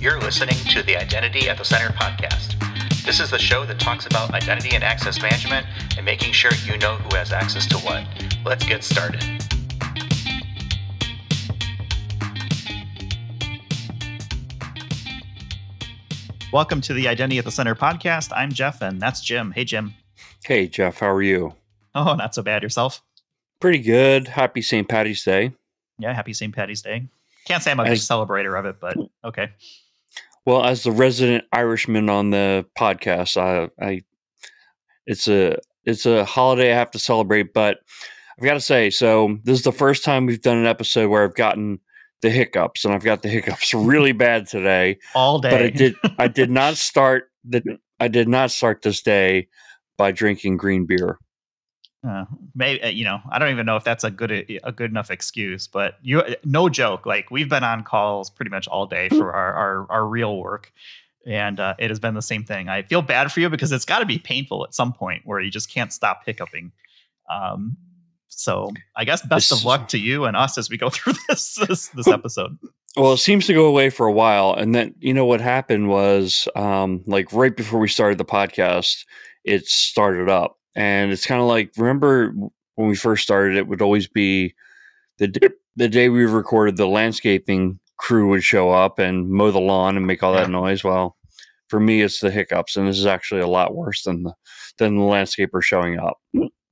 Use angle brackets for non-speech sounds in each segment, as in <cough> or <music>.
You're listening to the Identity at the Center podcast. This is the show that talks about identity and access management and making sure you know who has access to what. Let's get started. Welcome to the Identity at the Center podcast. I'm Jeff, and that's Jim. Hey, Jim. Hey, Jeff. How are you? Oh, not so bad. Yourself? Pretty good. Happy St. Patty's Day. Yeah, happy St. Patty's Day. Can't say I'm a big celebrator of it, but okay. Well, as the resident Irishman on the podcast, I, I it's a it's a holiday I have to celebrate, but I've got to say, so this is the first time we've done an episode where I've gotten the hiccups, and I've got the <laughs> hiccups really bad today. All day. But I did I did not <laughs> start the I did not start this day by drinking green beer. Uh, maybe uh, you know I don't even know if that's a good a good enough excuse, but you uh, no joke. Like we've been on calls pretty much all day for our our, our real work, and uh, it has been the same thing. I feel bad for you because it's got to be painful at some point where you just can't stop hiccuping. Um, so I guess best this, of luck to you and us as we go <laughs> through this this, this episode. Well, it seems to go away for a while, and then you know what happened was, um, like right before we started the podcast, it started up and it's kind of like remember when we first started it would always be the the day we recorded the landscaping crew would show up and mow the lawn and make all yeah. that noise. Well for me it's the hiccups and this is actually a lot worse than the than the landscaper showing up.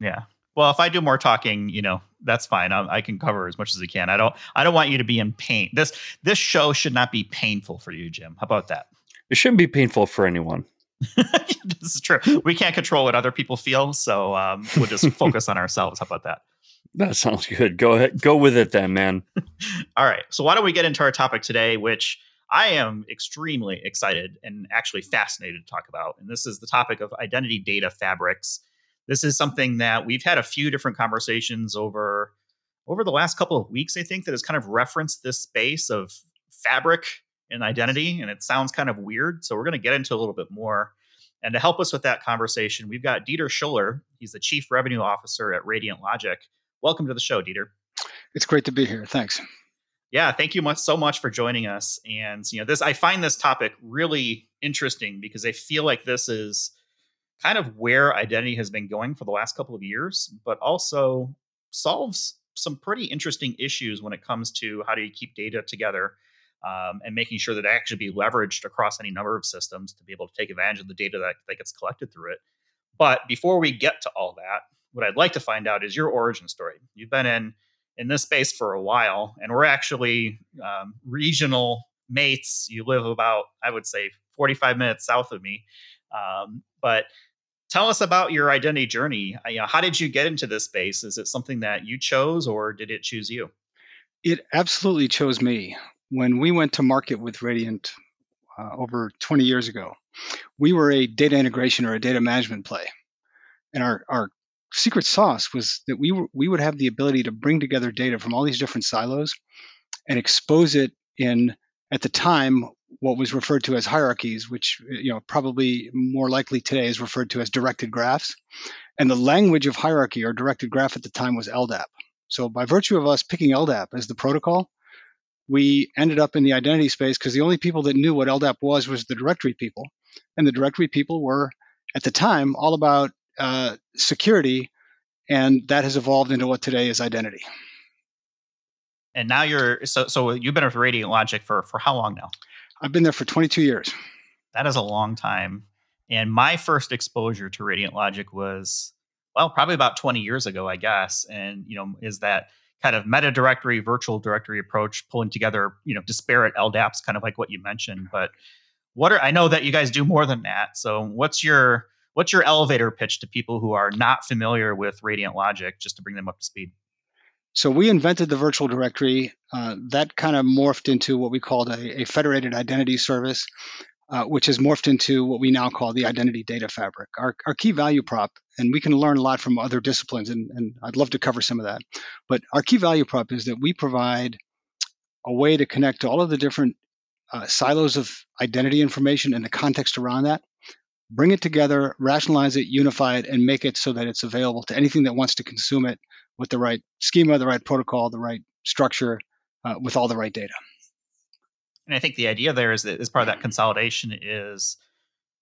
Yeah. Well if i do more talking you know that's fine. I, I can cover as much as i can. I don't i don't want you to be in pain. This this show should not be painful for you jim. How about that? It shouldn't be painful for anyone <laughs> this is true. We can't control what other people feel, so um, we'll just <laughs> focus on ourselves. How about that? That sounds good. Go ahead, go with it then, man. <laughs> All right. So why don't we get into our topic today, which I am extremely excited and actually fascinated to talk about. And this is the topic of identity data fabrics. This is something that we've had a few different conversations over over the last couple of weeks. I think that has kind of referenced this space of fabric and identity, and it sounds kind of weird. So we're going to get into a little bit more. And to help us with that conversation, we've got Dieter Schuller. He's the Chief Revenue Officer at Radiant Logic. Welcome to the show, Dieter. It's great to be here. Thanks. Yeah, thank you much so much for joining us. And you know, this I find this topic really interesting because I feel like this is kind of where identity has been going for the last couple of years, but also solves some pretty interesting issues when it comes to how do you keep data together um, and making sure that it actually be leveraged across any number of systems to be able to take advantage of the data that, that gets collected through it. But before we get to all that, what I'd like to find out is your origin story. You've been in in this space for a while, and we're actually um, regional mates. You live about, I would say, 45 minutes south of me. Um, but tell us about your identity journey. Uh, you know, how did you get into this space? Is it something that you chose, or did it choose you? It absolutely chose me when we went to market with Radiant uh, over 20 years ago, we were a data integration or a data management play. And our, our secret sauce was that we, we would have the ability to bring together data from all these different silos and expose it in, at the time, what was referred to as hierarchies, which you know probably more likely today is referred to as directed graphs. And the language of hierarchy or directed graph at the time was LDAP. So by virtue of us picking LDAP as the protocol, we ended up in the identity space because the only people that knew what LDAP was was the directory people, and the directory people were at the time all about uh, security, and that has evolved into what today is identity. And now you're so so you've been with Radiant Logic for for how long now? I've been there for 22 years. That is a long time. And my first exposure to Radiant Logic was well, probably about 20 years ago, I guess. And you know, is that kind of meta directory, virtual directory approach, pulling together, you know, disparate LDAPs, kind of like what you mentioned. But what are I know that you guys do more than that. So what's your what's your elevator pitch to people who are not familiar with Radiant Logic, just to bring them up to speed? So we invented the virtual directory. Uh, that kind of morphed into what we called a, a federated identity service, uh, which has morphed into what we now call the identity data fabric. Our, our key value prop and we can learn a lot from other disciplines, and, and I'd love to cover some of that. But our key value prop is that we provide a way to connect all of the different uh, silos of identity information and the context around that, bring it together, rationalize it, unify it, and make it so that it's available to anything that wants to consume it with the right schema, the right protocol, the right structure, uh, with all the right data. And I think the idea there is that as part of that consolidation is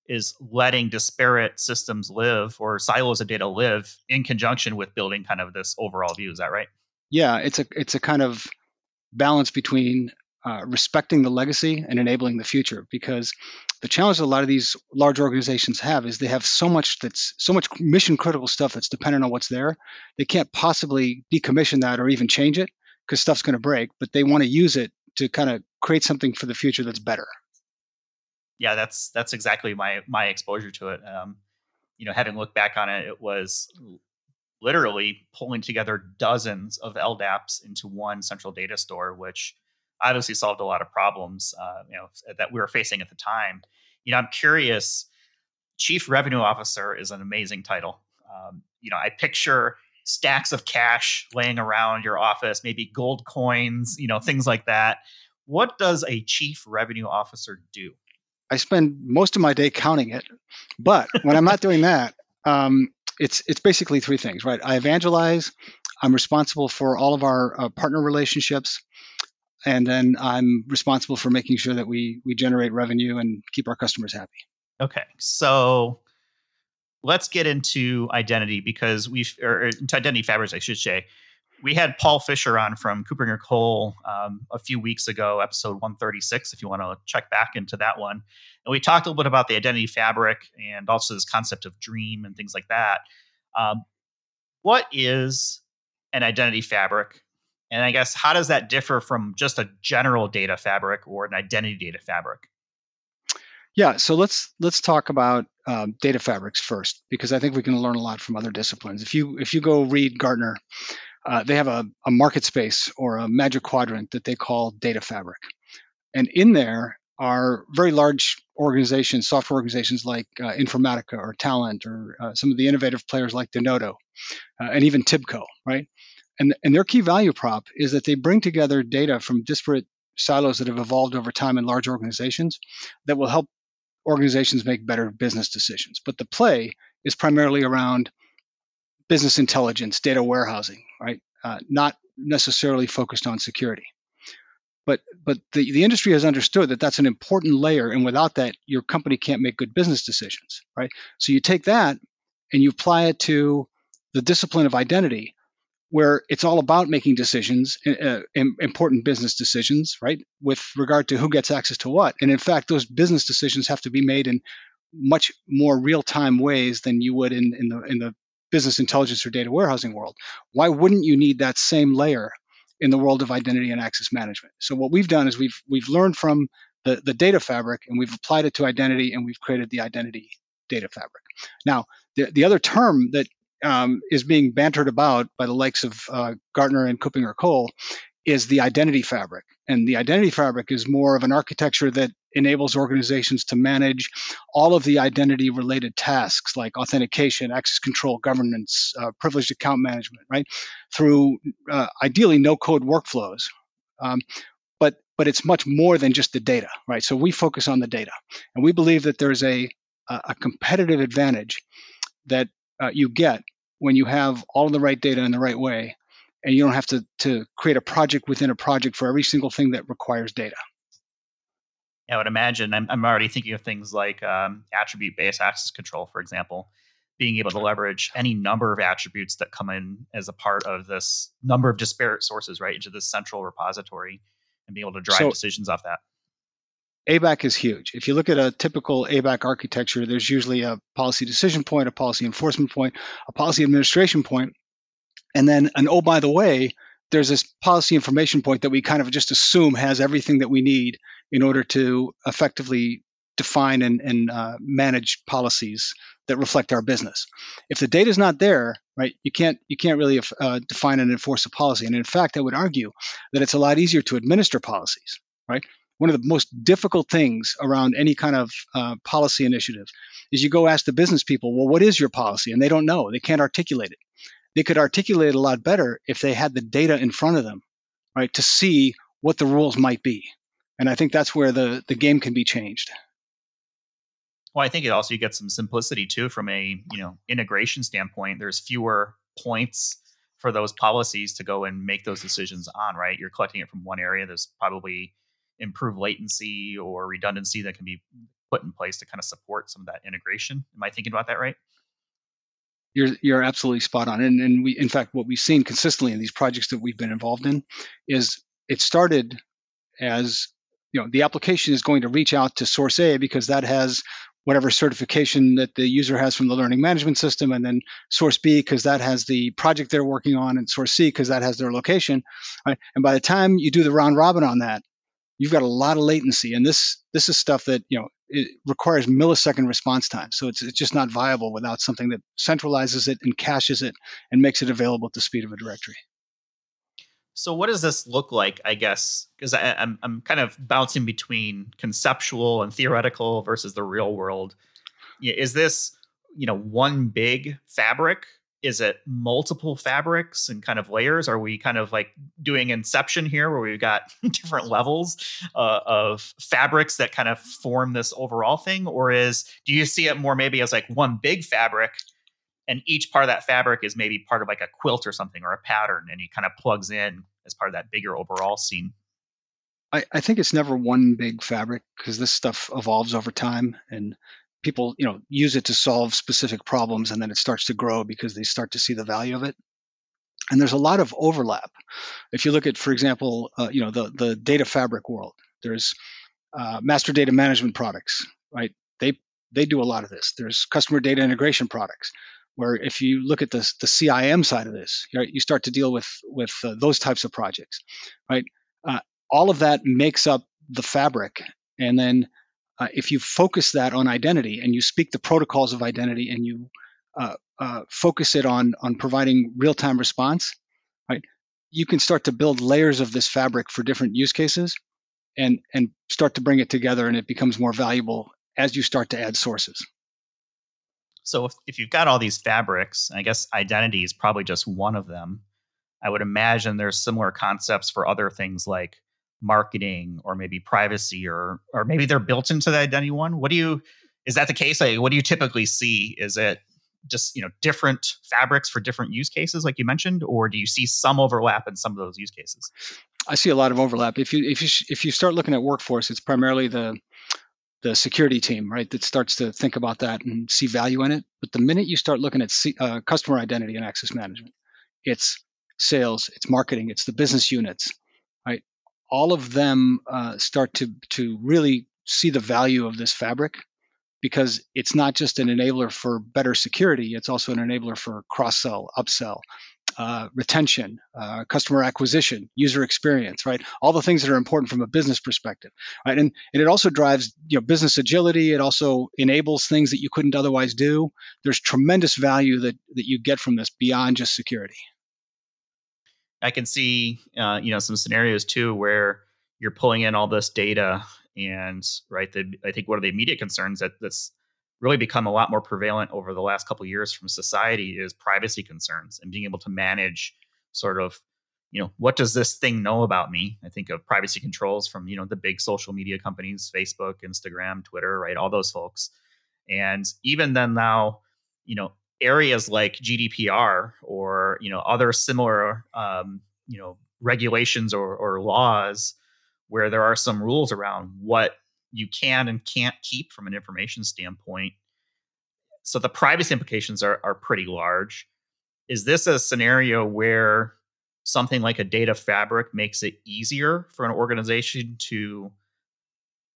is letting disparate systems live or silos of data live in conjunction with building kind of this overall view. Is that right? Yeah, it's a it's a kind of balance between uh, respecting the legacy and enabling the future because the challenge that a lot of these large organizations have is they have so much that's so much mission critical stuff that's dependent on what's there they can't possibly decommission that or even change it because stuff's going to break but they want to use it to kind of create something for the future that's better yeah that's that's exactly my my exposure to it um, you know having looked back on it it was literally pulling together dozens of LDAPs into one central data store, which obviously solved a lot of problems uh, you know that we were facing at the time. You know, I'm curious. Chief Revenue Officer is an amazing title. Um, you know, I picture stacks of cash laying around your office, maybe gold coins, you know, things like that. What does a chief revenue officer do? I spend most of my day counting it, but when I'm not doing <laughs> that, um, it's it's basically three things, right? I evangelize. I'm responsible for all of our uh, partner relationships and then I'm responsible for making sure that we we generate revenue and keep our customers happy. Okay, so let's get into identity because we've or into identity fabrics, I should say. We had Paul Fisher on from KuppingerCole um, a few weeks ago, episode 136. If you want to check back into that one, and we talked a little bit about the identity fabric and also this concept of dream and things like that. Um, what is an identity fabric? And I guess how does that differ from just a general data fabric or an identity data fabric? Yeah, so let's let's talk about um, data fabrics first because I think we can learn a lot from other disciplines. If you if you go read Gartner, uh, they have a, a market space or a magic quadrant that they call data fabric, and in there are very large organizations, software organizations like uh, Informatica or Talend or uh, some of the innovative players like Denodo, uh, and even Tibco, right? And, and their key value prop is that they bring together data from disparate silos that have evolved over time in large organizations that will help organizations make better business decisions. But the play is primarily around business intelligence, data warehousing, right? Uh, not necessarily focused on security. But but the, the industry has understood that that's an important layer, and without that, your company can't make good business decisions, right? So you take that and you apply it to the discipline of identity, where it's all about making decisions, uh, important business decisions, right, with regard to who gets access to what. And in fact, those business decisions have to be made in much more real-time ways than you would in, in the in the business intelligence or data warehousing world. Why wouldn't you need that same layer in the world of identity and access management? So what we've done is we've we've learned from the, the data fabric and we've applied it to identity and we've created the identity data fabric. Now, the, the other term that um, is being bantered about by the likes of uh, Gartner and KuppingerCole is the identity fabric. And the identity fabric is more of an architecture that enables organizations to manage all of the identity related tasks like authentication, access control, governance, uh, privileged account management, right? Through uh, ideally no code workflows. Um, but, but it's much more than just the data, right? So we focus on the data. And we believe that there's a, a competitive advantage that uh, you get when you have all the right data in the right way and you don't have to, to create a project within a project for every single thing that requires data. I would imagine I'm, I'm already thinking of things like um, attribute based access control, for example, being able to leverage any number of attributes that come in as a part of this number of disparate sources, right, into this central repository and be able to drive so, decisions off that. ABAC is huge. If you look at a typical ABAC architecture, there's usually a policy decision point, a policy enforcement point, a policy administration point, and then an oh, by the way, there's this policy information point that we kind of just assume has everything that we need in order to effectively define and, and uh, manage policies that reflect our business. If the data is not there, right, you can't you can't really uh, define and enforce a policy. And in fact, I would argue that it's a lot easier to administer policies, right? one of the most difficult things around any kind of uh, policy initiative is you go ask the business people, well, what is your policy? And they don't know. They can't articulate it. They could articulate it a lot better if they had the data in front of them, right, to see what the rules might be. And I think that's where the, the game can be changed. Well, I think it also you get some simplicity too from a you know integration standpoint. There's fewer points for those policies to go and make those decisions on, right? You're collecting it from one area. There's probably improved latency or redundancy that can be put in place to kind of support some of that integration. Am I thinking about that right? You're you're absolutely spot on. And and we in fact what we've seen consistently in these projects that we've been involved in is it started as you know the application is going to reach out to source A because that has whatever certification that the user has from the learning management system, and then source B because that has the project they're working on, and source C because that has their location. Right? And by the time you do the round robin on that, you've got a lot of latency, and this this is stuff that you know it requires millisecond response time. So it's it's just not viable without something that centralizes it and caches it and makes it available at the speed of a directory. So what does this look like? I guess because I'm I'm kind of bouncing between conceptual and theoretical versus the real world. Is this you know one big fabric? Is it multiple fabrics and kind of layers? Are we kind of like doing Inception here, where we've got <laughs> different levels uh, of fabrics that kind of form this overall thing, or is do you see it more maybe as like one big fabric and each part of that fabric is maybe part of like a quilt or something or a pattern and he kind of plugs in as part of that bigger overall scene. I, I think it's never one big fabric because this stuff evolves over time and people you know use it to solve specific problems and then it starts to grow because they start to see the value of it. And there's a lot of overlap. If you look at for example uh, you know the the data fabric world there's uh, master data management products right? They they do a lot of this. There's customer data integration products where if you look at the, the CIAM side of this, right, you start to deal with with uh, those types of projects, right? Uh, all of that makes up the fabric, and then uh, if you focus that on identity and you speak the protocols of identity and you uh, uh, focus it on on providing real time response, right, you can start to build layers of this fabric for different use cases, and and start to bring it together, and it becomes more valuable as you start to add sources. So if, if you've got all these fabrics, I guess identity is probably just one of them. I would imagine there's similar concepts for other things like marketing or maybe privacy or or maybe they're built into the identity one. What do you is that the case? Like, what do you typically see? Is it just you know different fabrics for different use cases, like you mentioned, or do you see some overlap in some of those use cases? I see a lot of overlap. If you if you if you start looking at workforce, it's primarily the the security team, right, that starts to think about that and see value in it. But the minute you start looking at C, uh, customer identity and access management, it's sales, it's marketing, it's the business units, right? All of them uh, start to to really see the value of this fabric because it's not just an enabler for better security; it's also an enabler for cross sell, upsell, uh, retention, uh, customer acquisition, user experience, right? All the things that are important from a business perspective, right? And, and it also drives you know business agility. It also enables things that you couldn't otherwise do. There's tremendous value that that you get from this beyond just security. I can see uh, you know some scenarios too where you're pulling in all this data and right. The, I think one of the immediate concerns that that's really become a lot more prevalent over the last couple years from society is privacy concerns and being able to manage sort of you know what does this thing know about me? I think of privacy controls from you know the big social media companies facebook instagram twitter right? All those folks. And even then now you know areas like gdpr or you know other similar um, you know regulations or, or laws where there are some rules around what you can and can't keep from an information standpoint. So the privacy implications are are pretty large. Is this a scenario where something like a data fabric makes it easier for an organization to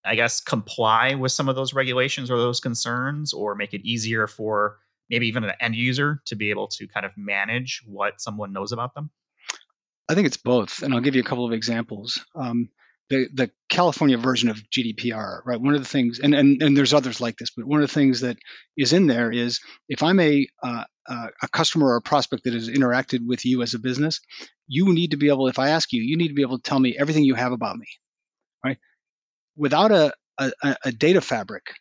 I guess comply with some of those regulations or those concerns or make it easier for maybe even an end user to be able to kind of manage what someone knows about them? I think it's both, and I'll give you a couple of examples. Um, the the California version of GDPR, right? One of the things, and and and there's others like this, but one of the things that is in there is if I'm a uh, a customer or a prospect that has interacted with you as a business, you need to be able, if I ask you, you need to be able to tell me everything you have about me, right? Without a a, a data fabric,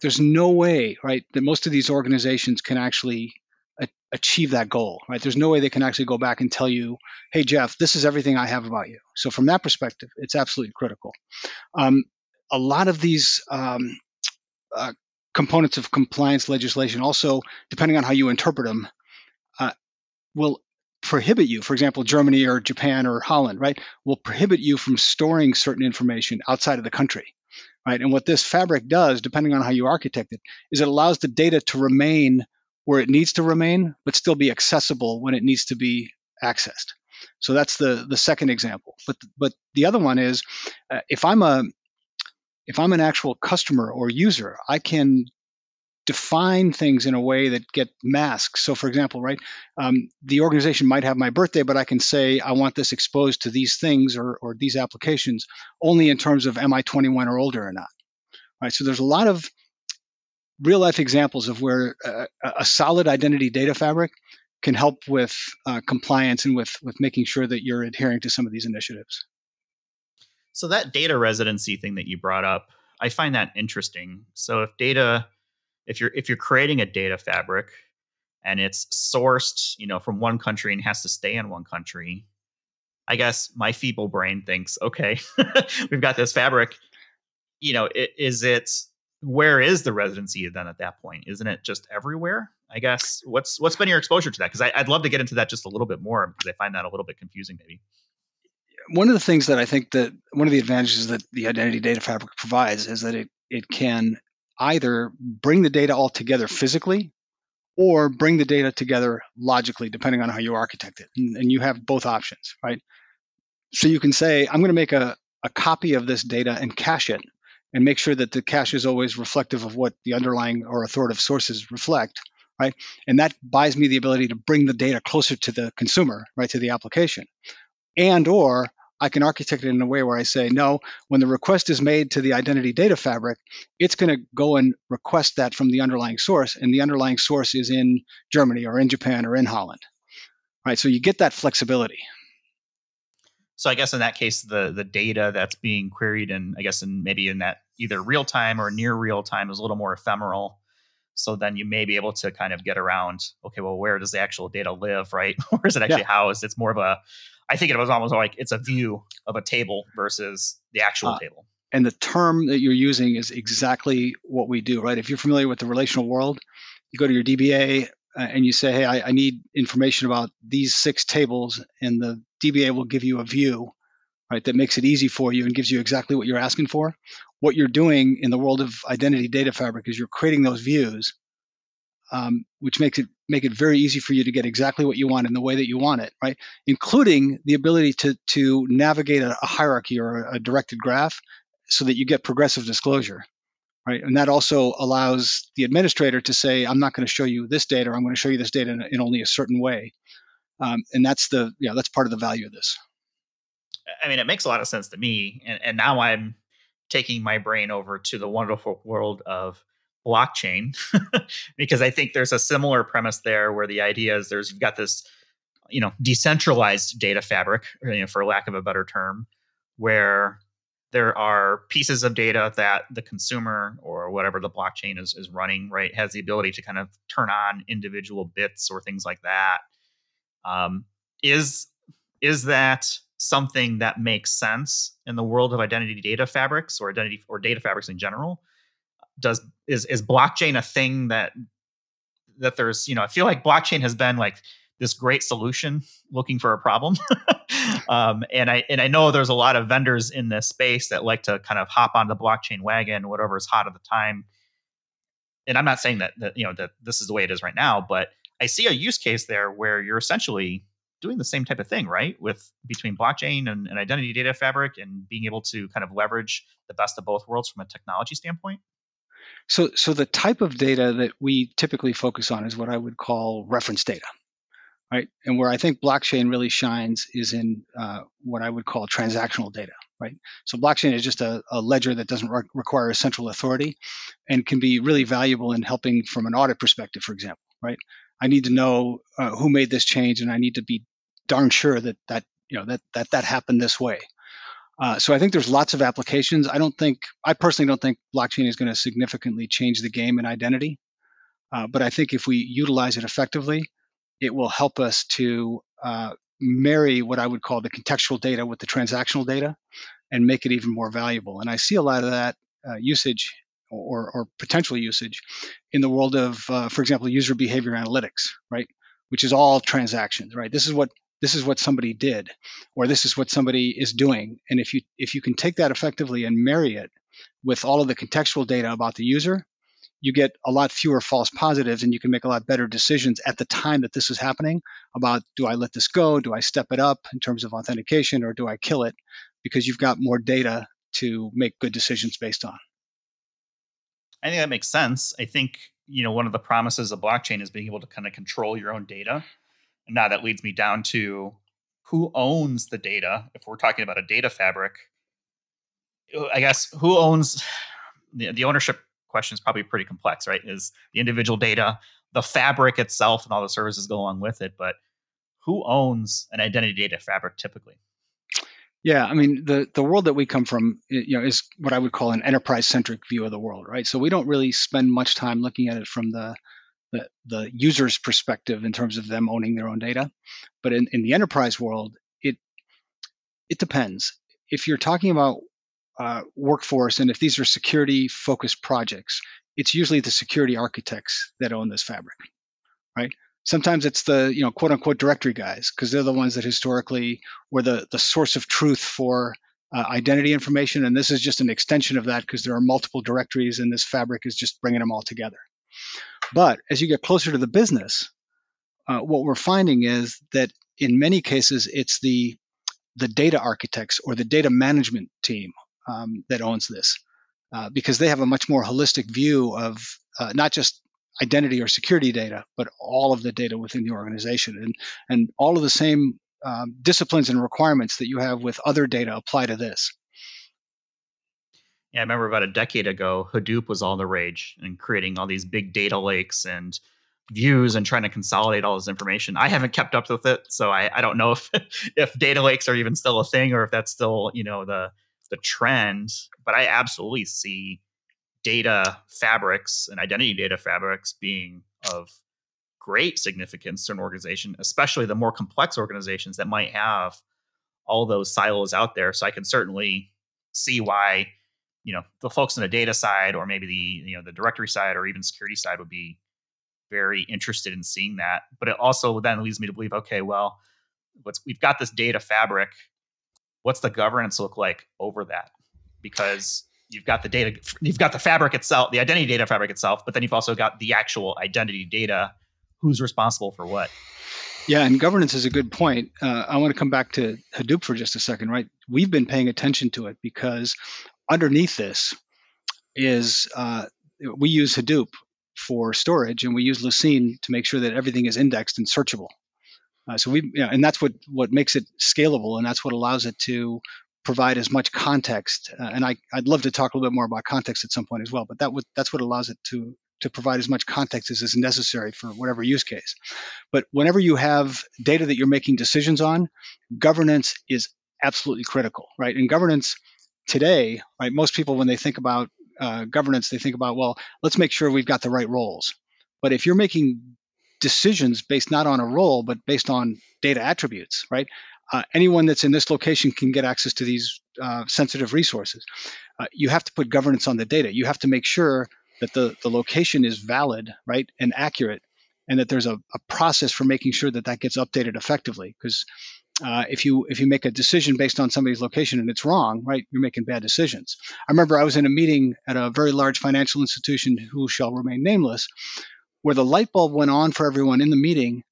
there's no way, right, that most of these organizations can actually achieve that goal, right? There's no way they can actually go back and tell you, hey, Jeff, this is everything I have about you. So, from that perspective, it's absolutely critical. Um, a lot of these um, uh, components of compliance legislation, also, depending on how you interpret them, uh, will prohibit you, for example, Germany or Japan or Holland, right, will prohibit you from storing certain information outside of the country, right? And what this fabric does, depending on how you architect it, is it allows the data to remain where it needs to remain, but still be accessible when it needs to be accessed. So that's the the second example. But but the other one is, uh, if I'm a if I'm an actual customer or user, I can define things in a way that get masked. So, for example, right, um, the organization might have my birthday, but I can say I want this exposed to these things or, or these applications only in terms of am I 21 or older or not. Right. So there's a lot of real life examples of where a, a solid identity data fabric can help with uh, compliance and with with making sure that you're adhering to some of these initiatives. So that data residency thing that you brought up, I find that interesting. So if data if you're if you're creating a data fabric and it's sourced, you know, from one country and has to stay in one country, I guess my feeble brain thinks, okay, <laughs> we've got this fabric. You know, it, is it where is the residency then at that point? Isn't it just everywhere? I guess what's what's been your exposure to that? Because I'd love to get into that just a little bit more because I find that a little bit confusing, maybe. One of the things that I think that one of the advantages that the identity data fabric provides is that it it can either bring the data all together physically or bring the data together logically, depending on how you architect it. And, and you have both options, right? So you can say, I'm going to make a, a copy of this data and cache it and make sure that the cache is always reflective of what the underlying or authoritative sources reflect, right? And that buys me the ability to bring the data closer to the consumer, right, to the application. And or I can architect it in a way where I say, no, when the request is made to the identity data fabric, it's going to go and request that from the underlying source, and the underlying source is in Germany or in Japan or in Holland. Right, so you get that flexibility. So I guess in that case, the the data that's being queried, and I guess in maybe in that either real time or near real time is a little more ephemeral. So then you may be able to kind of get around, okay, well, where does the actual data live, right? <laughs> where is it actually yeah. housed? It's more of a I think it was almost like it's a view of a table versus the actual uh, table. And the term that you're using is exactly what we do, right? If you're familiar with the relational world, you go to your DBA uh, and you say, hey, I, I need information about these six tables, and the DBA will give you a view, right, that makes it easy for you and gives you exactly what you're asking for. What you're doing in the world of identity data fabric is you're creating those views um, which makes it make it very easy for you to get exactly what you want in the way that you want it, right? Including the ability to to navigate a, a hierarchy or a, directed graph so that you get progressive disclosure, right? And that also allows the administrator to say, I'm not going to show you this data, or I'm going to show you this data in, in only a certain way. Um, and that's the yeah, that's part of the value of this. I mean, it makes a lot of sense to me, and, and now I'm taking my brain over to the wonderful world of blockchain <laughs> because I think there's a similar premise there where the idea is there's you've got this you know decentralized data fabric you know, for lack of a better term where there are pieces of data that the consumer or whatever the blockchain is, is running right has the ability to kind of turn on individual bits or things like that. Um, is is that something that makes sense in the world of identity data fabrics or identity or data fabrics in general? Does is is blockchain a thing that that there's you know i feel like blockchain has been like this great solution looking for a problem. <laughs> Um, and i and i know there's a lot of vendors in this space that like to kind of hop on the blockchain wagon whatever is hot at the time. And i'm not saying that that you know that this is the way it is right now but i see a use case there where you're essentially doing the same type of thing right with between blockchain and, and identity data fabric and being able to kind of leverage the best of both worlds from a technology standpoint so, so the type of data that we typically focus on is what I would call reference data, right? And where I think blockchain really shines is in uh, what I would call transactional data, right? So blockchain is just a, a ledger that doesn't re- require a central authority, and can be really valuable in helping from an audit perspective, for example, right? I need to know uh, who made this change, and I need to be darn sure that that you know that that that happened this way, uh, so I think there's lots of applications. I don't think, I personally don't think blockchain is going to significantly change the game in identity. Uh, but I think if we utilize it effectively, it will help us to uh, marry what I would call the contextual data with the transactional data and make it even more valuable. And I see a lot of that uh, usage or, or, potential usage in the world of, uh, for example, user behavior analytics, right? which is all transactions, right? This is what this is what somebody did, or this is what somebody is doing. And if you if you can take that effectively and marry it with all of the contextual data about the user, you get a lot fewer false positives and you can make a lot better decisions at the time that this is happening about do I let this go? Do I step it up in terms of authentication or do I kill it? Because you've got more data to make good decisions based on. I think that makes sense. I think, you know, one of the promises of blockchain is being able to kind of control your own data. And now that leads me down to who owns the data. If we're talking about a data fabric, uh, I guess who owns <sighs> the, the ownership question is probably pretty complex, right? Is the individual data, the fabric itself, and all the services go along with it. But who owns an identity data fabric typically? Yeah, I mean the the world that we come from, you know, is what I would call an enterprise centric view of the world, right? So we don't really spend much time looking at it from the the, the user's perspective in terms of them owning their own data. But in, in the enterprise world, it it depends. If you're talking about uh, workforce, and if these are security focused projects, it's usually the security architects that own this fabric, right? Sometimes it's the you know quote unquote directory guys because they're the ones that historically were the the source of truth for uh, identity information, and this is just an extension of that because there are multiple directories, and this fabric is just bringing them all together. But as you get closer to the business, uh, what we're finding is that in many cases it's the the data architects or the data management team um, that owns this uh, because they have a much more holistic view of uh, not just identity or security data, but all of the data within the organization. And, and all of the same um, disciplines and requirements that you have with other data apply to this. Yeah, I remember about a decade ago, Hadoop was all the rage and creating all these big data lakes and views and trying to consolidate all this information. I haven't kept up with it, so I, I don't know if <laughs> if data lakes are even still a thing or if that's still you know the the trend, but I absolutely see data fabrics and identity data fabrics being of great significance to an organization, especially the more complex organizations that might have all those silos out there. So I can certainly see why, you know, the folks on the data side or maybe the, you know, the directory side or even security side would be very interested in seeing that. But it also then leads me to believe, okay, well, what's we've got this data fabric what's the governance look like over that? Because you've got the data, you've got the fabric itself, the identity data fabric itself, but then you've also got the actual identity data. Who's responsible for what? Yeah, and governance is a good point. Uh, I want to come back to Hadoop for just a second, right? We've been paying attention to it because underneath this is uh, we use Hadoop for storage and we use Lucene to make sure that everything is indexed and searchable. Uh, so we, you know, and that's what what makes it scalable, and that's what allows it to provide as much context. Uh, and I, I'd love to talk a little bit more about context at some point as well. But that would that's what allows it to to provide as much context as is necessary for whatever use case. But whenever you have data that you're making decisions on, governance is absolutely critical, right? And governance today, right? Most people when they think about uh, governance, they think about well, let's make sure we've got the right roles. But if you're making decisions based not on a role, but based on data attributes, right? Uh, anyone that's in this location can get access to these uh, sensitive resources. Uh, you have to put governance on the data. You have to make sure that the, the location is valid, right, and accurate, and that there's a, a process for making sure that that gets updated effectively. Because uh, if you if you make a decision based on somebody's location and it's wrong, right, you're making bad decisions. I remember I was in a meeting at a very large financial institution who shall remain nameless, where the light bulb went on for everyone in the meeting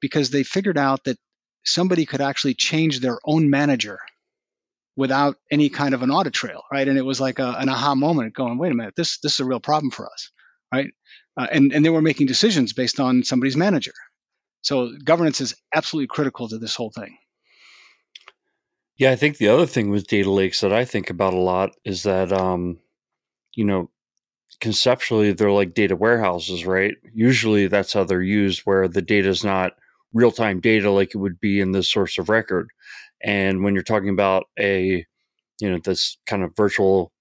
because they figured out that somebody could actually change their own manager without any kind of an audit trail, right? And it was like a, an aha moment, going, "Wait a minute, this this is a real problem for us," right? Uh, and and they were making decisions based on somebody's manager. So governance is absolutely critical to this whole thing. Yeah, I think the other thing with data lakes that I think about a lot is that, um, you know, conceptually they're like data warehouses, right? Usually that's how they're used, where the data is not real time data like it would be in this source of record. And when you're talking about a, you know, this kind of virtual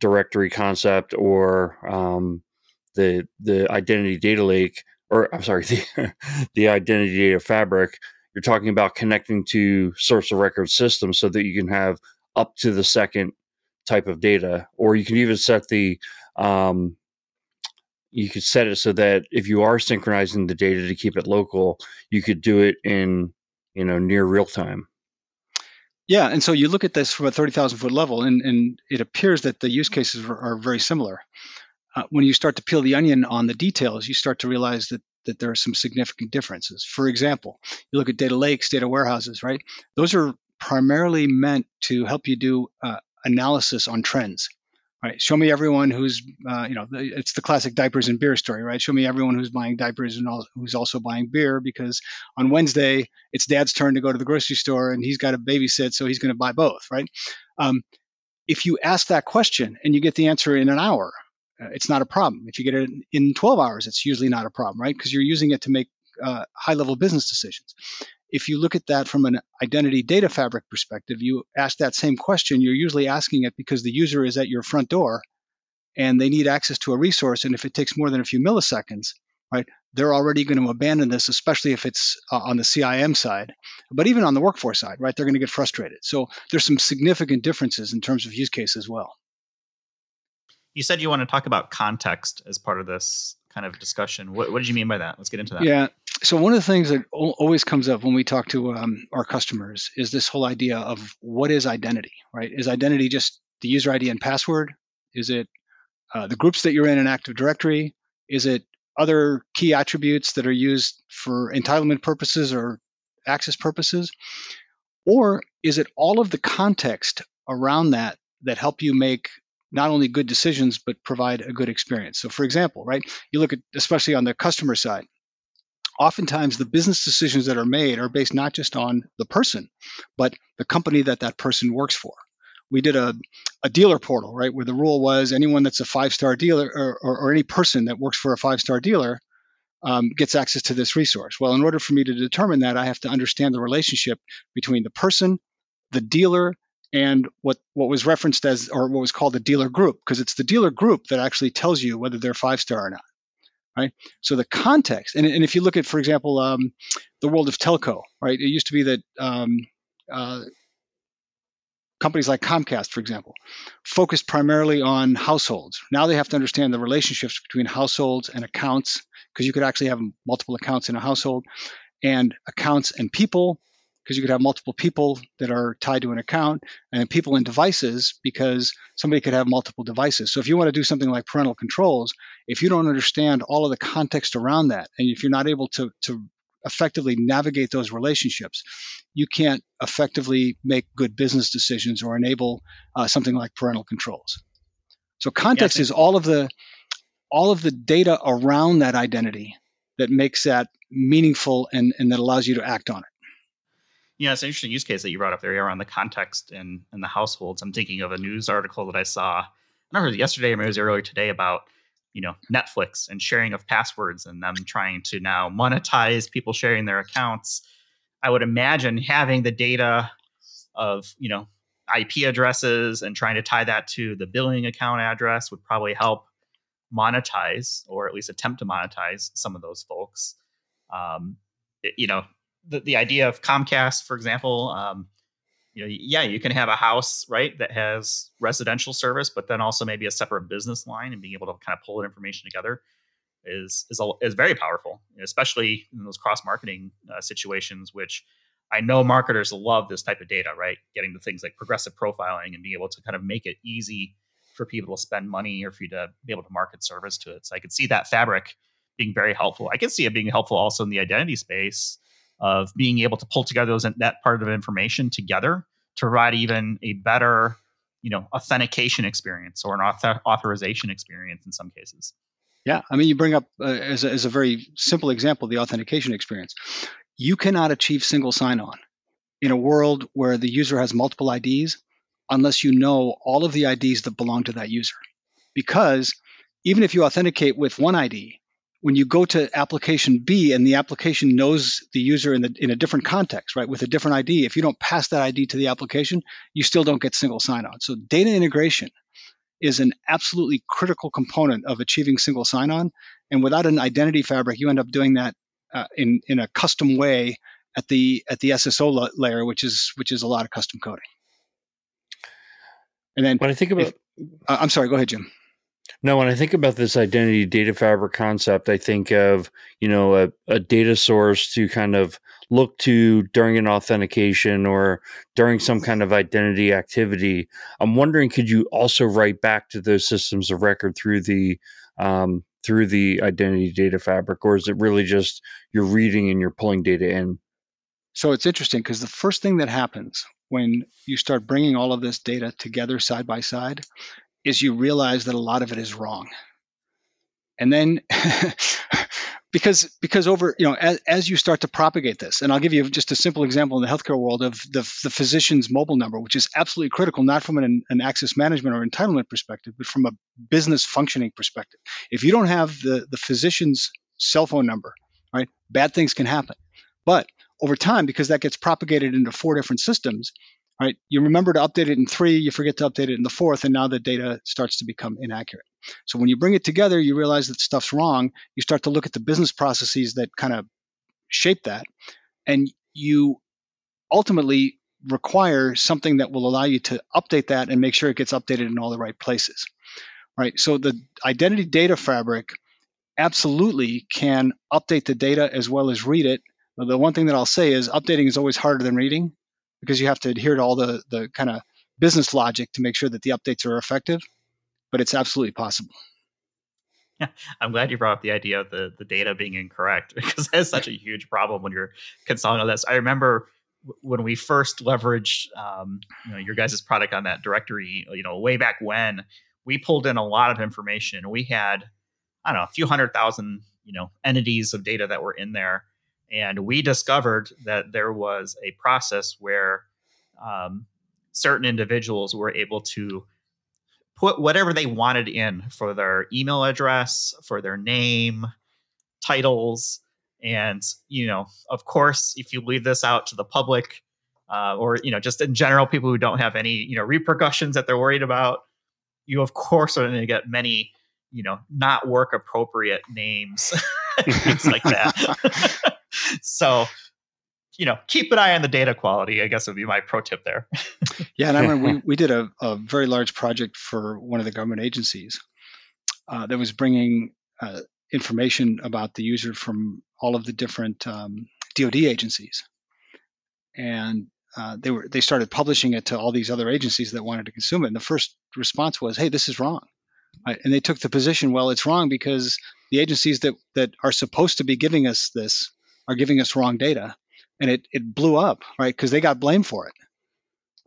directory concept or um, the the identity data lake, or I'm sorry, <laughs> the the identity data fabric, you're talking about connecting to source of record systems so that you can have up to the second type of data, or you can even set the um, you could set it so that if you are synchronizing the data to keep it local, you could do it in you know near real time. Yeah, and so you look at this from a thirty thousand foot level, and, and it appears that the use cases are, are very similar. Uh, when you start to peel the onion on the details, you start to realize that that there are some significant differences. For example, you look at data lakes, data warehouses, right? Those are primarily meant to help you do uh, analysis on trends right? Show me everyone who's, uh, you know, it's the classic diapers and beer story, right? Show me everyone who's buying diapers and all, who's also buying beer because on Wednesday it's dad's turn to go to the grocery store and he's got to babysit, so he's going to buy both, right? Um, if you ask that question and you get the answer in an hour, uh, it's not a problem. If you get it in 12 hours, it's usually not a problem, right? Because you're using it to make uh, high level business decisions if you look at that from an identity data fabric perspective, you ask that same question, you're usually asking it because the user is at your front door and they need access to a resource. And if it takes more than a few milliseconds, right, they're already going to abandon this, especially if it's uh, on the CIAM side. But even on the workforce side, right, they're going to get frustrated. So there's some significant differences in terms of use case as well. You said you want to talk about context as part of this kind of discussion. What, what did you mean by that? Let's get into that. Yeah. So one of the things that always comes up when we talk to um, our customers is this whole idea of what is identity, right? Is identity just the user ID and password? Is it uh, the groups that you're in an Active Directory? Is it other key attributes that are used for entitlement purposes or access purposes? Or is it all of the context around that that help you make not only good decisions but provide a good experience. So for example, right, you look at especially on the customer side, oftentimes the business decisions that are made are based not just on the person, but the company that that person works for. We did a, a dealer portal, right, where the rule was anyone that's a five star dealer or, or, or, any person that works for a five star dealer um, gets access to this resource. Well, in order for me to determine that, I have to understand the relationship between the person, the dealer, and what what was referenced as or what was called the dealer group because it's the dealer group that actually tells you whether they're five star or not right? So the context and, and if you look at for example um, the world of telco right? It used to be that um, uh, companies like comcast for example focused primarily on households. Now they have to understand the relationships between households and accounts because you could actually have multiple accounts in a household and accounts and people because you could have multiple people that are tied to an account and people in devices because somebody could have multiple devices. So if you want to do something like parental controls, if you don't understand all of the context around that, and if you're not able to, to effectively navigate those relationships, you can't effectively make good business decisions or enable uh, something like parental controls. So context yes, is all of the all of the data around that identity that makes that meaningful and, and that allows you to act on it. Yeah, it's an interesting use case that you brought up there around the context and in the households. I'm thinking of a news article that I saw, I don't know, yesterday or maybe it was earlier today about, you know, Netflix and sharing of passwords and them trying to now monetize people sharing their accounts. I would imagine having the data of, you know, IP addresses and trying to tie that to the billing account address would probably help monetize or at least attempt to monetize some of those folks. Um, you know, the, the idea of Comcast, for example, um, you know, yeah, you can have a house, right, that has residential service, but then also maybe a separate business line, and being able to kind of pull that information together is is a, is very powerful, especially in those cross marketing uh, situations, which I know marketers love this type of data, right? Getting to things like progressive profiling and being able to kind of make it easy for people to spend money or for you to be able to market service to it. So I could see that fabric being very helpful. I can see it being helpful also in the identity space of being able to pull together those that part of information together to provide even a better you know authentication experience or an author- authorization experience in some cases. Yeah i mean you bring up uh, as, a, as a very simple example the authentication experience. You cannot achieve single sign-on in a world where the user has multiple ids unless you know all of the ids that belong to that user. Because even if you authenticate with one id when you go to application B and the application knows the user in, the, in a different context, right, with a different ID, if you don't pass that ID to the application, you still don't get single sign on. So data integration is an absolutely critical component of achieving single sign on. And without an identity fabric, you end up doing that uh, in, in a custom way at the at the SSO layer, which is which is a lot of custom coding. And then when I think about, if, uh, I'm sorry, go ahead, Jim. No, when I think about this identity data fabric concept, I think of, you know, a, a data source to kind of look to during an authentication or during some kind of identity activity. I'm wondering, could you also write back to those systems of record through the um, through the identity data fabric, or is it really just you're reading and you're pulling data in? So it's interesting because the first thing that happens when you start bringing all of this data together side by side is you realize that a lot of it is wrong. And then <laughs> because because over you know as, as you start to propagate this and i'll give you just a simple example in the healthcare world of the, the physician's mobile number which is absolutely critical not from an, an access management or entitlement perspective but from a business functioning perspective if you don't have the the physician's cell phone number right bad things can happen but over time because that gets propagated into four different systems right? You remember to update it in three, you forget to update it in the fourth, and now the data starts to become inaccurate. So when you bring it together, you realize that stuff's wrong. You start to look at the business processes that kind of shape that, and you ultimately require something that will allow you to update that and make sure it gets updated in all the right places. Right. So the identity data fabric absolutely can update the data as well as read it. The one thing that I'll say is updating is always harder than reading because you have to adhere to all the, the kind of business logic to make sure that the updates are effective, but it's absolutely possible. Yeah, <laughs> I'm glad you brought up the idea of the, the data being incorrect <laughs> because that's such a huge problem when you're consolidating this. I remember when we first leveraged um, you know, your guys' product on that directory, you know, way back when, we pulled in a lot of information. We had, I don't know, a few hundred thousand, you know, entities of data that were in there and we discovered that there was a process where um, certain individuals were able to put whatever they wanted in for their email address, for their name, titles. And, you know, of course, if you leave this out to the public, uh, or, you know, just in general, people who don't have any, you know, repercussions that they're worried about, you, of course, are going to get many, you know, not work appropriate names, <laughs> <laughs> things like that. <laughs> so you know, keep an eye on the data quality, I guess would be my pro tip there. yeah, and I remember we, <laughs> we did a, a very large project for one of the government agencies uh, that was bringing uh, information about the user from all of the different um, DoD agencies, and uh, they were they started publishing it to all these other agencies that wanted to consume it. And the first response was, "Hey, this is wrong," and they took the position, "Well, it's wrong because the agencies that that are supposed to be giving us this are giving us wrong data, and it it blew up, right? Because they got blamed for it,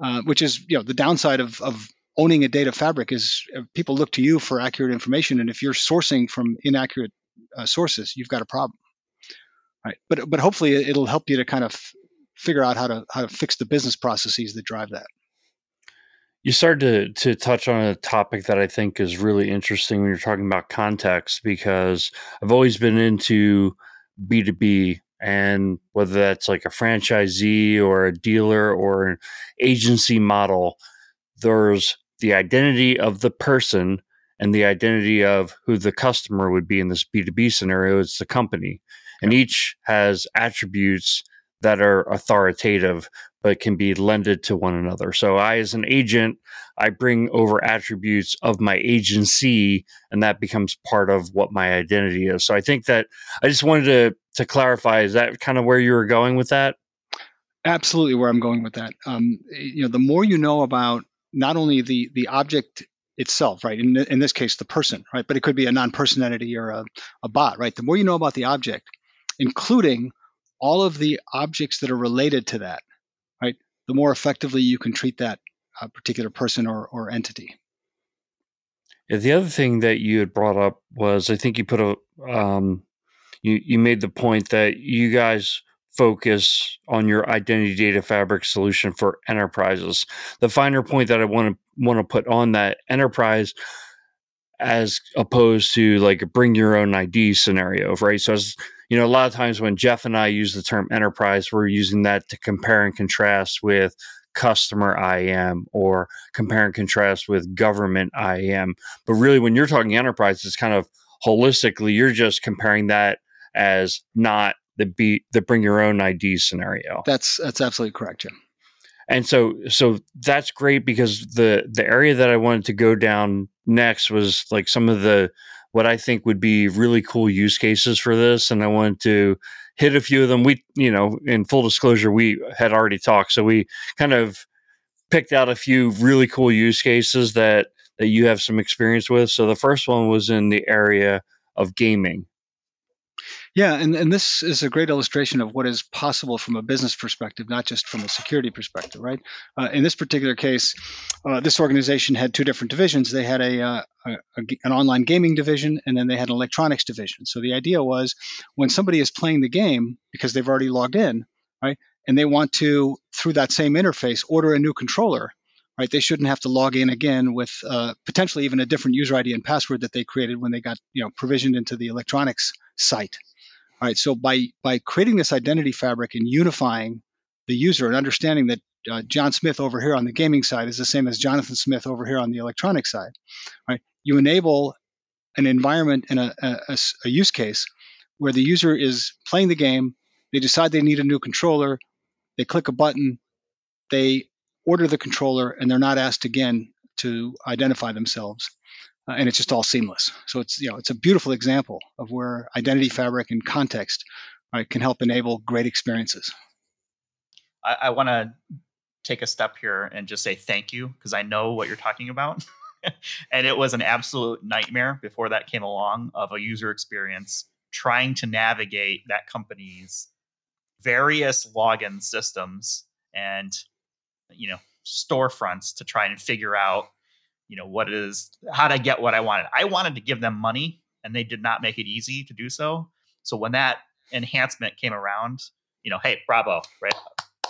uh, which is you know the downside of of owning a data fabric is uh, people look to you for accurate information, and if you're sourcing from inaccurate uh, sources, you've got a problem, right? But but hopefully it'll help you to kind of f- figure out how to how to fix the business processes that drive that. You started to, to touch on a topic that I think is really interesting when you're talking about context because I've always been into B2B and whether that's like a franchisee or a dealer or an agency model there's the identity of the person and the identity of who the customer would be in this b2b scenario it's the company. And each has attributes that are authoritative but can be lended to one another. So I, as an agent, I bring over attributes of my agency, and that becomes part of what my identity is. So I think that I just wanted to to clarify: is that kind of where you were going with that? Absolutely, where I'm going with that. Um, you know, the more you know about not only the the object itself, right? In, in this case, the person, right? But it could be a non-person entity or a, a bot, right? The more you know about the object, including all of the objects that are related to that, the more effectively you can treat that uh, particular person or, or entity. The other thing that you had brought up was I think you put a um, you you made the point that you guys focus on your identity data fabric solution for enterprises. The finer point that I want to want to put on that enterprise as opposed to like a bring your own ID scenario, right? So as you know, a lot of times when Jeff and I use the term enterprise, we're using that to compare and contrast with customer IAM or compare and contrast with government IAM. But really, when you're talking enterprise, it's kind of holistically, you're just comparing that as not the be the bring your own ID scenario. That's that's absolutely correct, Jim. and so so that's great because the the area that I wanted to go down next was like some of the what I think would be really cool use cases for this, and I wanted to hit a few of them. We, you know, in full disclosure, we had already talked, so we kind of picked out a few really cool use cases that that you have some experience with. So the first one was in the area of gaming. Yeah, and, and this is a great illustration of what is possible from a business perspective, not just from a security perspective, right? Uh, in this particular case, uh, this organization had two different divisions. They had a, uh, a, a, an online gaming division, and then they had an electronics division. So the idea was when somebody is playing the game because they've already logged in, right, and they want to through that same interface order a new controller, right? They shouldn't have to log in again with uh, potentially even a different user ID and password that they created when they got you know provisioned into the electronics site. All right, so by by creating this identity fabric and unifying the user and understanding that uh, John Smith over here on the gaming side is the same as Jonathan Smith over here on the electronic side, right? You enable an environment and a, a, a use case where the user is playing the game, they decide they need a new controller, they click a button, they order the controller, and they're not asked again to identify themselves uh, and it's just all seamless. So it's you know it's a beautiful example of where identity fabric and context right, can help enable great experiences. I, I want to take a step here and just say thank you because I know what you're talking about. <laughs> and it was an absolute nightmare before that came along of a user experience trying to navigate that company's various login systems and you know storefronts to try and figure out you know what is how to get what I wanted. I wanted to give them money, and they did not make it easy to do so. So when that enhancement came around, you know, hey, bravo, right?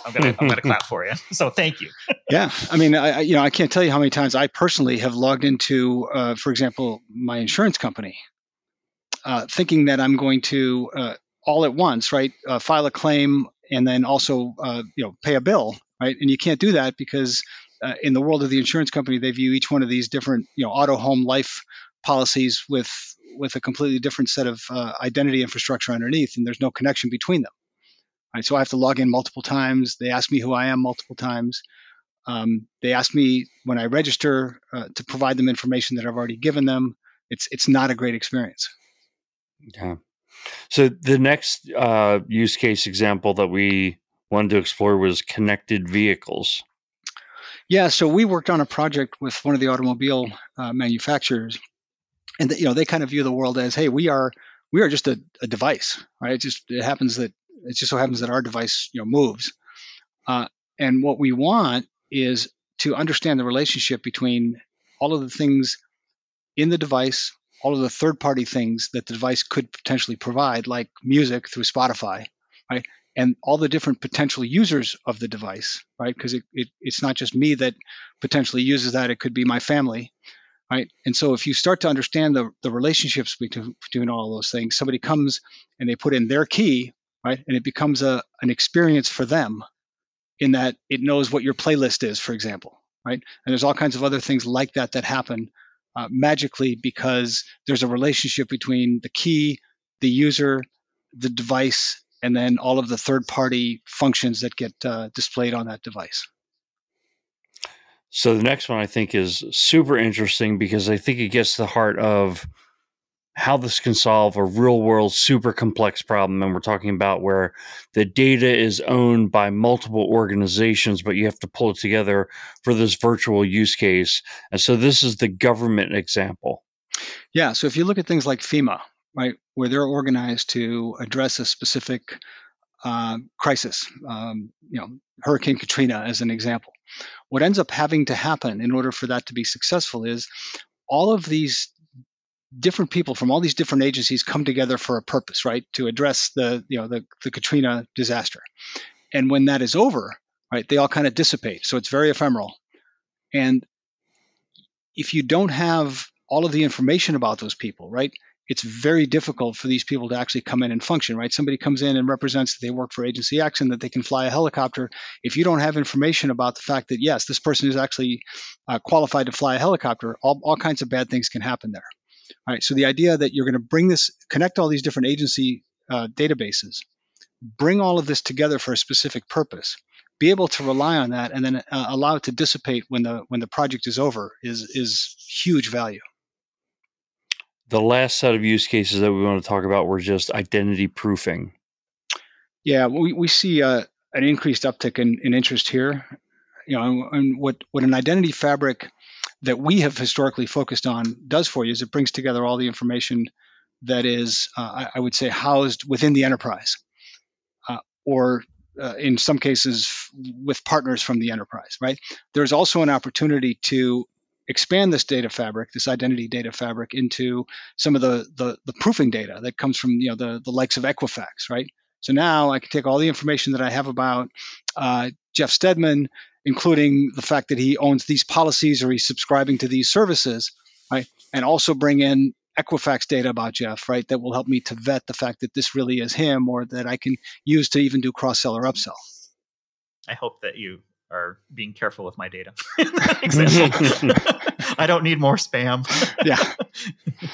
I'm gonna I'm gonna clap for you. <laughs> So thank you. <laughs> yeah, I mean, I you know I can't tell you how many times I personally have logged into, uh, for example, my insurance company, uh, thinking that I'm going to uh, all at once, right, uh, file a claim and then also uh, you know pay a bill, right? And you can't do that because uh, in the world of the insurance company, they view each one of these different, you know, auto, home, life policies with with a completely different set of uh, identity infrastructure underneath, and there's no connection between them. Right, so I have to log in multiple times. They ask me who I am multiple times. Um, they ask me when I register uh, to provide them information that I've already given them. It's it's not a great experience. Yeah. So the next uh, use case example that we wanted to explore was connected vehicles. Yeah, so we worked on a project with one of the automobile uh, manufacturers, and the, you know they kind of view the world as, hey, we are we are just a, a, device, right? It just it happens that it just so happens that our device you know moves, uh, and what we want is to understand the relationship between all of the things in the device, all of the third-party things that the device could potentially provide, like music through Spotify, right? And all the different potential users of the device, right? Because it, it, it's not just me that potentially uses that, it could be my family, right? And so if you start to understand the, the relationships between, between all those things, somebody comes and they put in their key, right? And it becomes a, an experience for them in that it knows what your playlist is, for example, right? And there's all kinds of other things like that that happen uh, magically because there's a relationship between the key, the user, the device, and then all of the third party functions that get uh, displayed on that device. So the next one I think is super interesting because I think it gets to the heart of how this can solve a real world super complex problem and we're talking about where the data is owned by multiple organizations but you have to pull it together for this virtual use case and so this is the government example yeah so if you look at things like fema right, where they're organized to address a specific uh, crisis. Um, you know, Hurricane Katrina as an example. What ends up having to happen in order for that to be successful is all of these different people from all these different agencies come together for a purpose, right, to address the you know the, the Katrina disaster. And when that is over, right, they all kind of dissipate. So it's very ephemeral. And if you don't have all of the information about those people, right, it's very difficult for these people to actually come in and function, right? Somebody comes in and represents that they work for agency X and that they can fly a helicopter. If you don't have information about the fact that, yes, this person is actually uh, qualified to fly a helicopter, all, all kinds of bad things can happen there. All right, so the idea that you're going to bring this, connect all these different agency uh, databases, bring all of this together for a specific purpose, be able to rely on that and then uh, allow it to dissipate when the when the project is over is is huge value. The last set of use cases that we want to talk about were just identity proofing. Yeah, we, we see uh, an increased uptick in, in interest here. You know, and what, what an identity fabric that we have historically focused on does for you is it brings together all the information that is, uh, I, would say, housed within the enterprise, uh, or uh, in some cases with partners from the enterprise. Right. There's also an opportunity to expand this data fabric, this identity data fabric, into some of the the, the proofing data that comes from you know the the likes of Equifax. Right. So now I can take all the information that I have about uh, Jeff Steadman, including the fact that he owns these policies or he's subscribing to these services, right? And also bring in Equifax data about Jeff, right? That will help me to vet the fact that this really is him or that I can use to even do cross sell or upsell. I hope that you are being careful with my data. <laughs> <laughs> I don't need more spam. yeah. <laughs>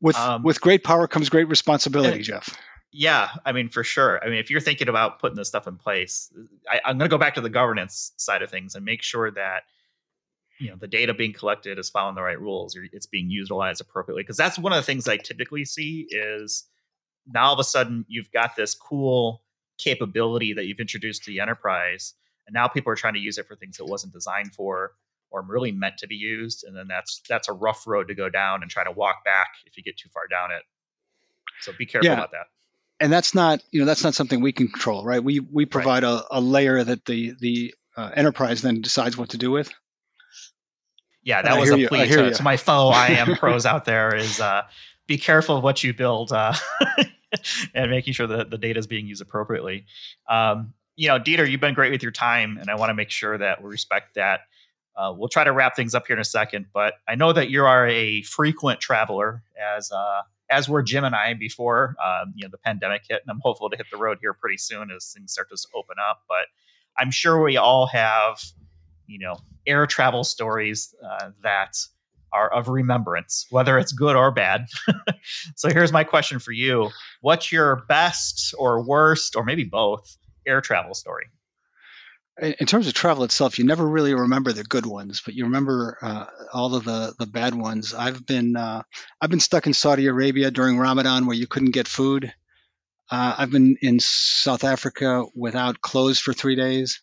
With um, with great power comes great responsibility, Jeff. Yeah, I mean, for sure. I mean, if you're thinking about putting this stuff in place, I, I'm going to go back to the governance side of things and make sure that you know the data being collected is following the right rules or it's being utilized appropriately because that's one of the things i typically see is now all of a sudden you've got this cool capability that you've introduced to the enterprise and now people are trying to use it for things it wasn't designed for or really meant to be used and then that's that's a rough road to go down and try to walk back if you get too far down it. So be careful yeah. about that. And that's not you know that's not something we can control right? We we provide right. a, a layer that the the uh, enterprise then decides what to do with. Yeah that was a plea to, to, my fellow iam <laughs> pros out there is uh, be careful of what you build uh, <laughs> and making sure that the data is being used appropriately. Um, you know dieter you've been great with your time and i want to make sure that we respect that uh, we'll try to wrap things up here in a second but i know that you are a frequent traveler as uh, as were Jim and I before um, you know the pandemic hit, and I'm hopeful to hit the road here pretty soon as things start to open up. But I'm sure we all have you know air travel stories uh, that are of remembrance, whether it's good or bad. <laughs> so here's my question for you: What's your best or worst, or maybe both, air travel story? in terms of travel itself, you never really remember the good ones, but you remember uh, all of the, the bad ones. I've been uh, I've been stuck in Saudi Arabia during Ramadan where you couldn't get food. Uh, I've been in South Africa without clothes for three days.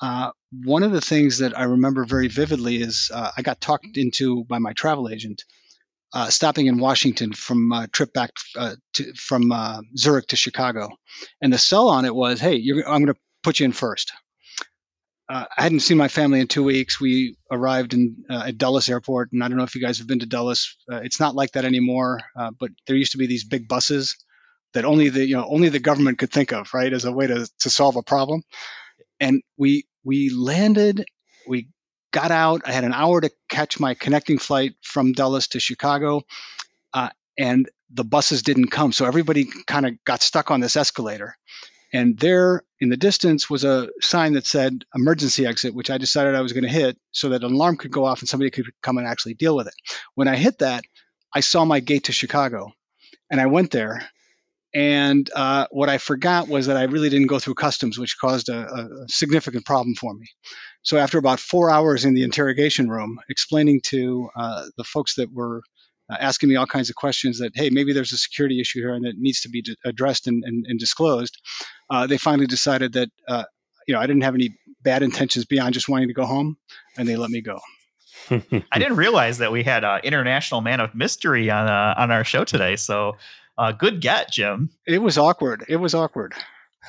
Uh, one of the things that I remember very vividly is uh, I got talked into by my travel agent uh, stopping in Washington from a trip back to, from Zurich to Chicago, and the sell on it was, "Hey, I'm going to put you in first uh, I hadn't seen my family in two weeks. We arrived in uh, at Dulles Airport, and I don't know if you guys have been to Dulles. Uh, it's not like that anymore. Uh, but there used to be these big buses that only the you know only the government could think of, right, as a way to to solve a problem. And we we landed. We got out. I had an hour to catch my connecting flight from Dulles to Chicago, uh, and the buses didn't come. So everybody kind of got stuck on this escalator. And there in the distance was a sign that said emergency exit, which I decided I was going to hit so that an alarm could go off and somebody could come and actually deal with it. When I hit that, I saw my gate to Chicago and I went there. And uh, what I forgot was that I really didn't go through customs, which caused a, a significant problem for me. So after about four hours in the interrogation room, explaining to uh, the folks that were uh, asking me all kinds of questions that, hey, maybe there's a security issue here and that needs to be d- addressed and, and, and disclosed. Uh, they finally decided that, uh, you know, I didn't have any bad intentions beyond just wanting to go home, and they let me go. <laughs> I didn't realize that we had an international man of mystery on uh, on our show today. So, uh, good get, Jim. It was awkward. It was awkward.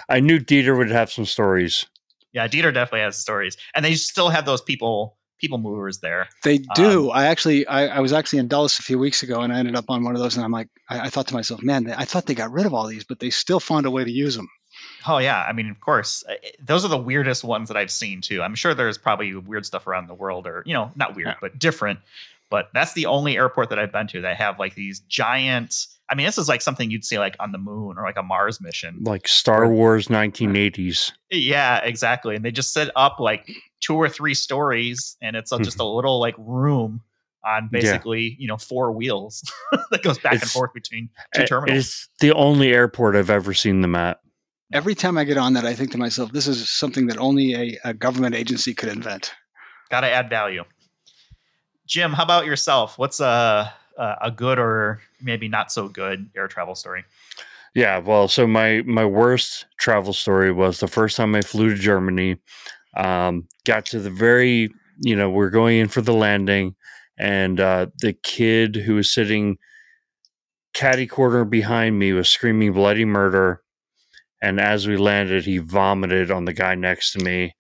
I knew Dieter would have some stories. Yeah, Dieter definitely has stories, and they still have those people people movers there. They do. Um, I actually, I, I, was actually in Dulles a few weeks ago, and I ended up on one of those, and I'm like, I, I thought to myself, man, I thought they got rid of all these, but they still found a way to use them. Oh yeah, I mean, of course, those are the weirdest ones that I've seen too. I'm sure there's probably weird stuff around the world, or you know, not weird, yeah. but different. But that's the only airport that I've been to that have like these giant. I mean, this is like something you'd see like on the moon or like a Mars mission, like Star Wars 1980s. Yeah, exactly. And they just set up like two or three stories, and it's a, just a mm-hmm. little like room on basically yeah. you know four wheels <laughs> that goes back it's, and forth between two terminals. It's the only airport I've ever seen them at. Every time I get on that, I think to myself, this is something that only a, a government agency could invent. Got to add value. Jim, how about yourself? What's a a good or maybe not so good air travel story? Yeah, well, so my my worst travel story was the first time I flew to Germany. Um, got to the very, you know, we're going in for the landing, and uh, the kid who was sitting caddy corner behind me was screaming bloody murder. And as we landed, he vomited on the guy next to me,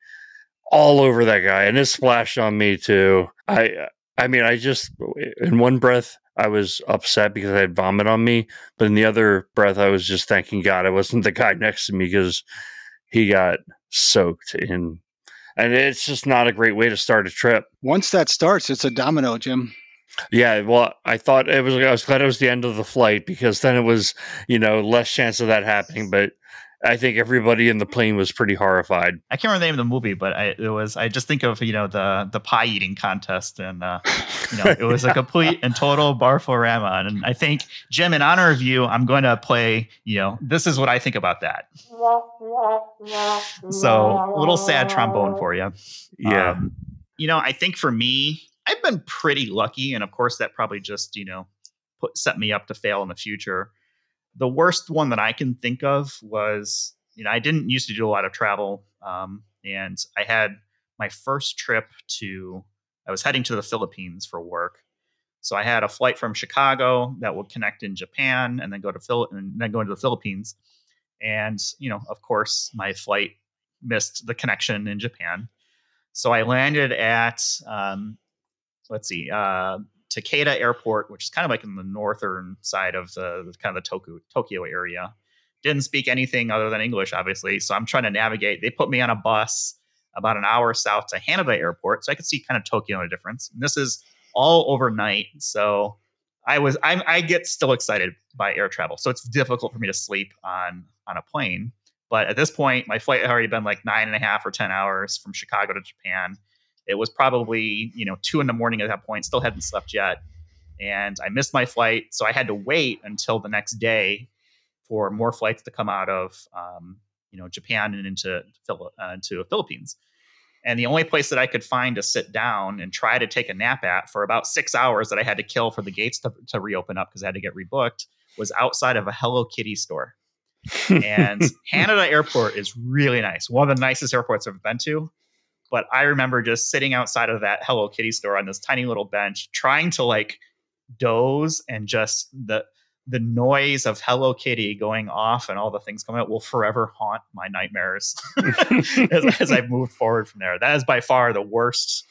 all over that guy, and it splashed on me too. I, I mean, I just in one breath I was upset because I had vomit on me, but in the other breath I was just thanking God I wasn't the guy <laughs> next to me because he got soaked in and it's just not a great way to start a trip. Once that starts, it's a domino, Jim. Yeah, well, I thought it was. I was glad it was the end of the flight because then it was, you know, less chance of that happening. But I think everybody in the plane was pretty horrified. I can't remember the name of the movie, but I, it was. I just think of you know the the pie eating contest, and uh, you know it was a <laughs> complete and total barforama. And I think Jim, in honor of you, I'm going to play. You know, this is what I think about that. So, a little sad trombone for you. Yeah. Um, you know, I think for me, I've been pretty lucky, and of course, that probably just you know put set me up to fail in the future the worst one that I can think of was, you know, I didn't used to do a lot of travel, um, and I had my first trip to. I was heading to the Philippines for work, so I had a flight from Chicago that would connect in Japan and then go to Phil and then go into the Philippines, and you know, of course, my flight missed the connection in Japan, so I landed at um, let's see, uh, Takeda Airport, which is kind of like in the northern side of the, kind of the Tokyo, Tokyo area. Didn't speak anything other than English, obviously. So I'm trying to navigate. They put me on a bus about an hour south to Haneda Airport, so I could see kind of Tokyo in a difference. And this is all overnight, so I was I'm, I get still excited by air travel. So it's difficult for me to sleep on on a plane. But at this point, my flight had already been like nine and a half or ten hours from Chicago to Japan it was probably, you know, two in the morning at that point, still hadn't slept yet. And I missed my flight. So I had to wait until the next day for more flights to come out of, um, you know, Japan and into, uh, into the Philippines. And the only place that I could find to sit down and try to take a nap at for about six hours that I had to kill for the gates to, to reopen up because I had to get rebooked was outside of a Hello Kitty store. <laughs> and Haneda Airport is really nice. One of the nicest airports I've been to. But I remember just sitting outside of that Hello Kitty store on this tiny little bench, trying to like doze and just the the noise of Hello Kitty going off and all the things coming out will forever haunt my nightmares <laughs> as, as I've moved forward from there. That is by far the worst,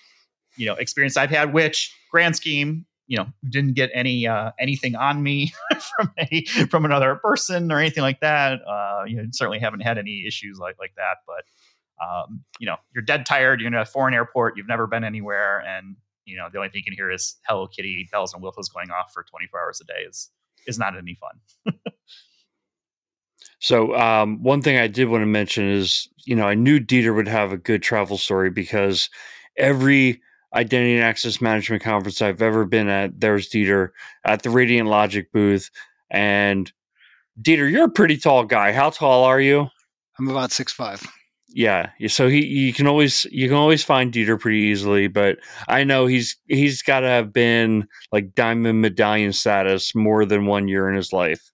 you know, experience I've had. Which grand scheme, you know, didn't get any uh, anything on me <laughs> from any from another person or anything like that. Uh, you know, certainly haven't had any issues like like that, but um, you know, you're dead tired. You're in a foreign airport. You've never been anywhere, and you know the only thing you can hear is Hello Kitty bells and whistles going off for 24 hours a day. is is not any fun. <laughs> so um, one thing I did want to mention is, you know, I knew Dieter would have a good travel story because every identity and access management conference I've ever been at, there's Dieter at the Radiant Logic booth. And Dieter, you're a pretty tall guy. How tall are you? I'm about six five yeah so he you can always you can always find Dieter pretty easily but I know he's he's got to have been like diamond medallion status more than one year in his life.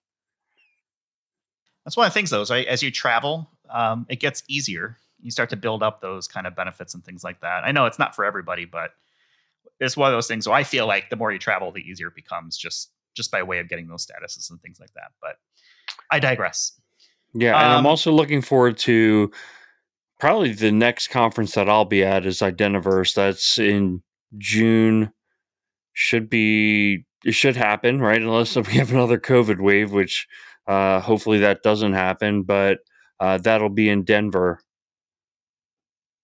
That's one of the things though so as you travel um, it gets easier. You start to build up those kind of benefits and things like that. I know it's not for everybody but it's one of those things so I feel like the more you travel the easier it becomes just just by way of getting those statuses and things like that but I digress. Yeah and um, I'm also looking forward to probably the next conference that I'll be at is Identiverse. That's in June. Should be it should happen, right? Unless <laughs> we have another COVID wave, which uh, hopefully that doesn't happen. But uh, that'll be in Denver.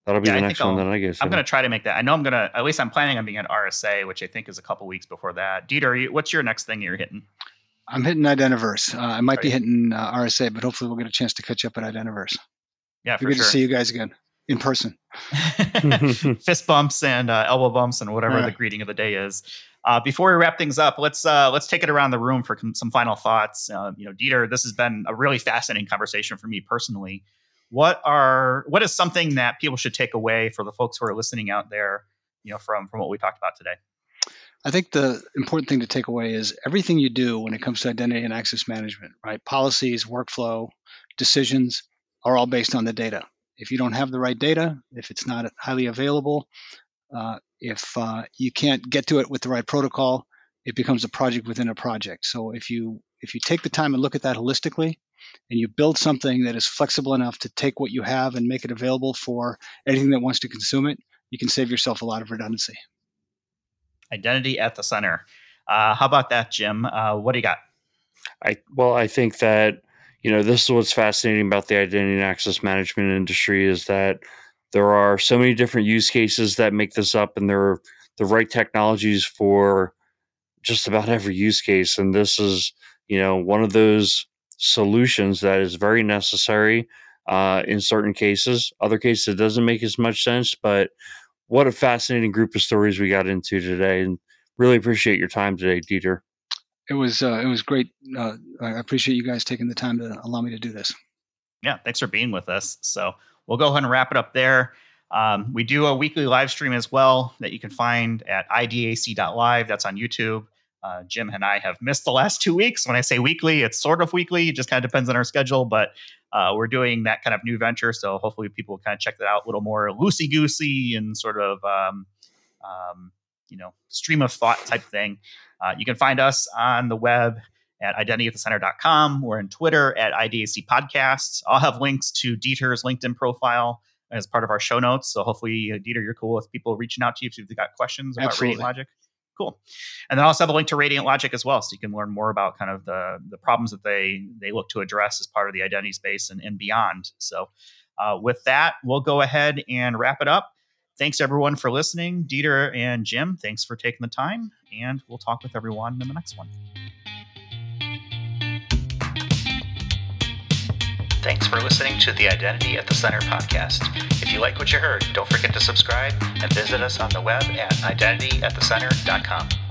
That'll be yeah, the next one that I guess. I'm going to try to make that. I know I'm going to. At least I'm planning on being at RSA, which I think is a couple weeks before that. Dieter, you, what's your next thing you're hitting? I'm hitting Identiverse. Uh, I might be hitting uh, RSA, but hopefully we'll get a chance to catch up at Identiverse. Yeah, for good sure. to see you guys again. in person. <laughs> <laughs> Fist bumps and uh, elbow bumps and whatever Right. the greeting of the day is. Uh, before we wrap things up, let's uh, let's take it around the room for com- some final thoughts. Uh, you know, Dieter, this has been a really fascinating conversation for me personally. What are what is something that people should take away for the folks who are listening out there? You know, from from what we talked about today. I think the important thing to take away is everything you do when it comes to identity and access management, right? Policies, workflow, decisions are all based on the data. If you don't have the right data, if it's not highly available, uh, if uh, you can't get to it with the right protocol, it becomes a project within a project. So if you if you take the time and look at that holistically, and you build something that is flexible enough to take what you have and make it available for anything that wants to consume it, you can save yourself a lot of redundancy. Identity at the center. Uh, how about that, Jim? Uh, what do you got? I well, I think that you know this is what's fascinating about the identity and access management industry is that there are so many different use cases that make this up, and there are the right technologies for just about every use case. And this is you know one of those solutions that is very necessary uh, in certain cases. Other cases, it doesn't make as much sense, but what a fascinating group of stories we got into today, and really appreciate your time today, Dieter. It was uh, it was great. Uh, I appreciate you guys taking the time to allow me to do this. yeah, thanks for being with us. So we'll go ahead and wrap it up there. Um, we do a weekly live stream as well that you can find at idac.live. That's on YouTube. Uh, Jim and I have missed the last two weeks. When I say weekly, it's sort of weekly. It just kind of depends on our schedule, but uh, we're doing that kind of new venture. So hopefully people kind of check that out a little more loosey goosey and sort of, um, um, you know, stream of thought type thing. Uh, you can find us on the web at identityatthecenter.com. We're on Twitter at IDAC Podcasts. I'll have links to Dieter's LinkedIn profile as part of our show notes. So hopefully, uh, Dieter, you're cool with people reaching out to you if you've got questions about Absolutely. Radiant Logic. Cool. And then I also have a link to Radiant Logic as well, so you can learn more about kind of the the problems that they they look to address as part of the identity space and, and beyond. So uh, with that, we'll go ahead and wrap it up. Thanks everyone for listening. Dieter and Jim, thanks for taking the time, and we'll talk with everyone in the next one. Thanks for listening to the Identity at the Center podcast. If you like what you heard, don't forget to subscribe and visit us on the web at identityatthecenter.com.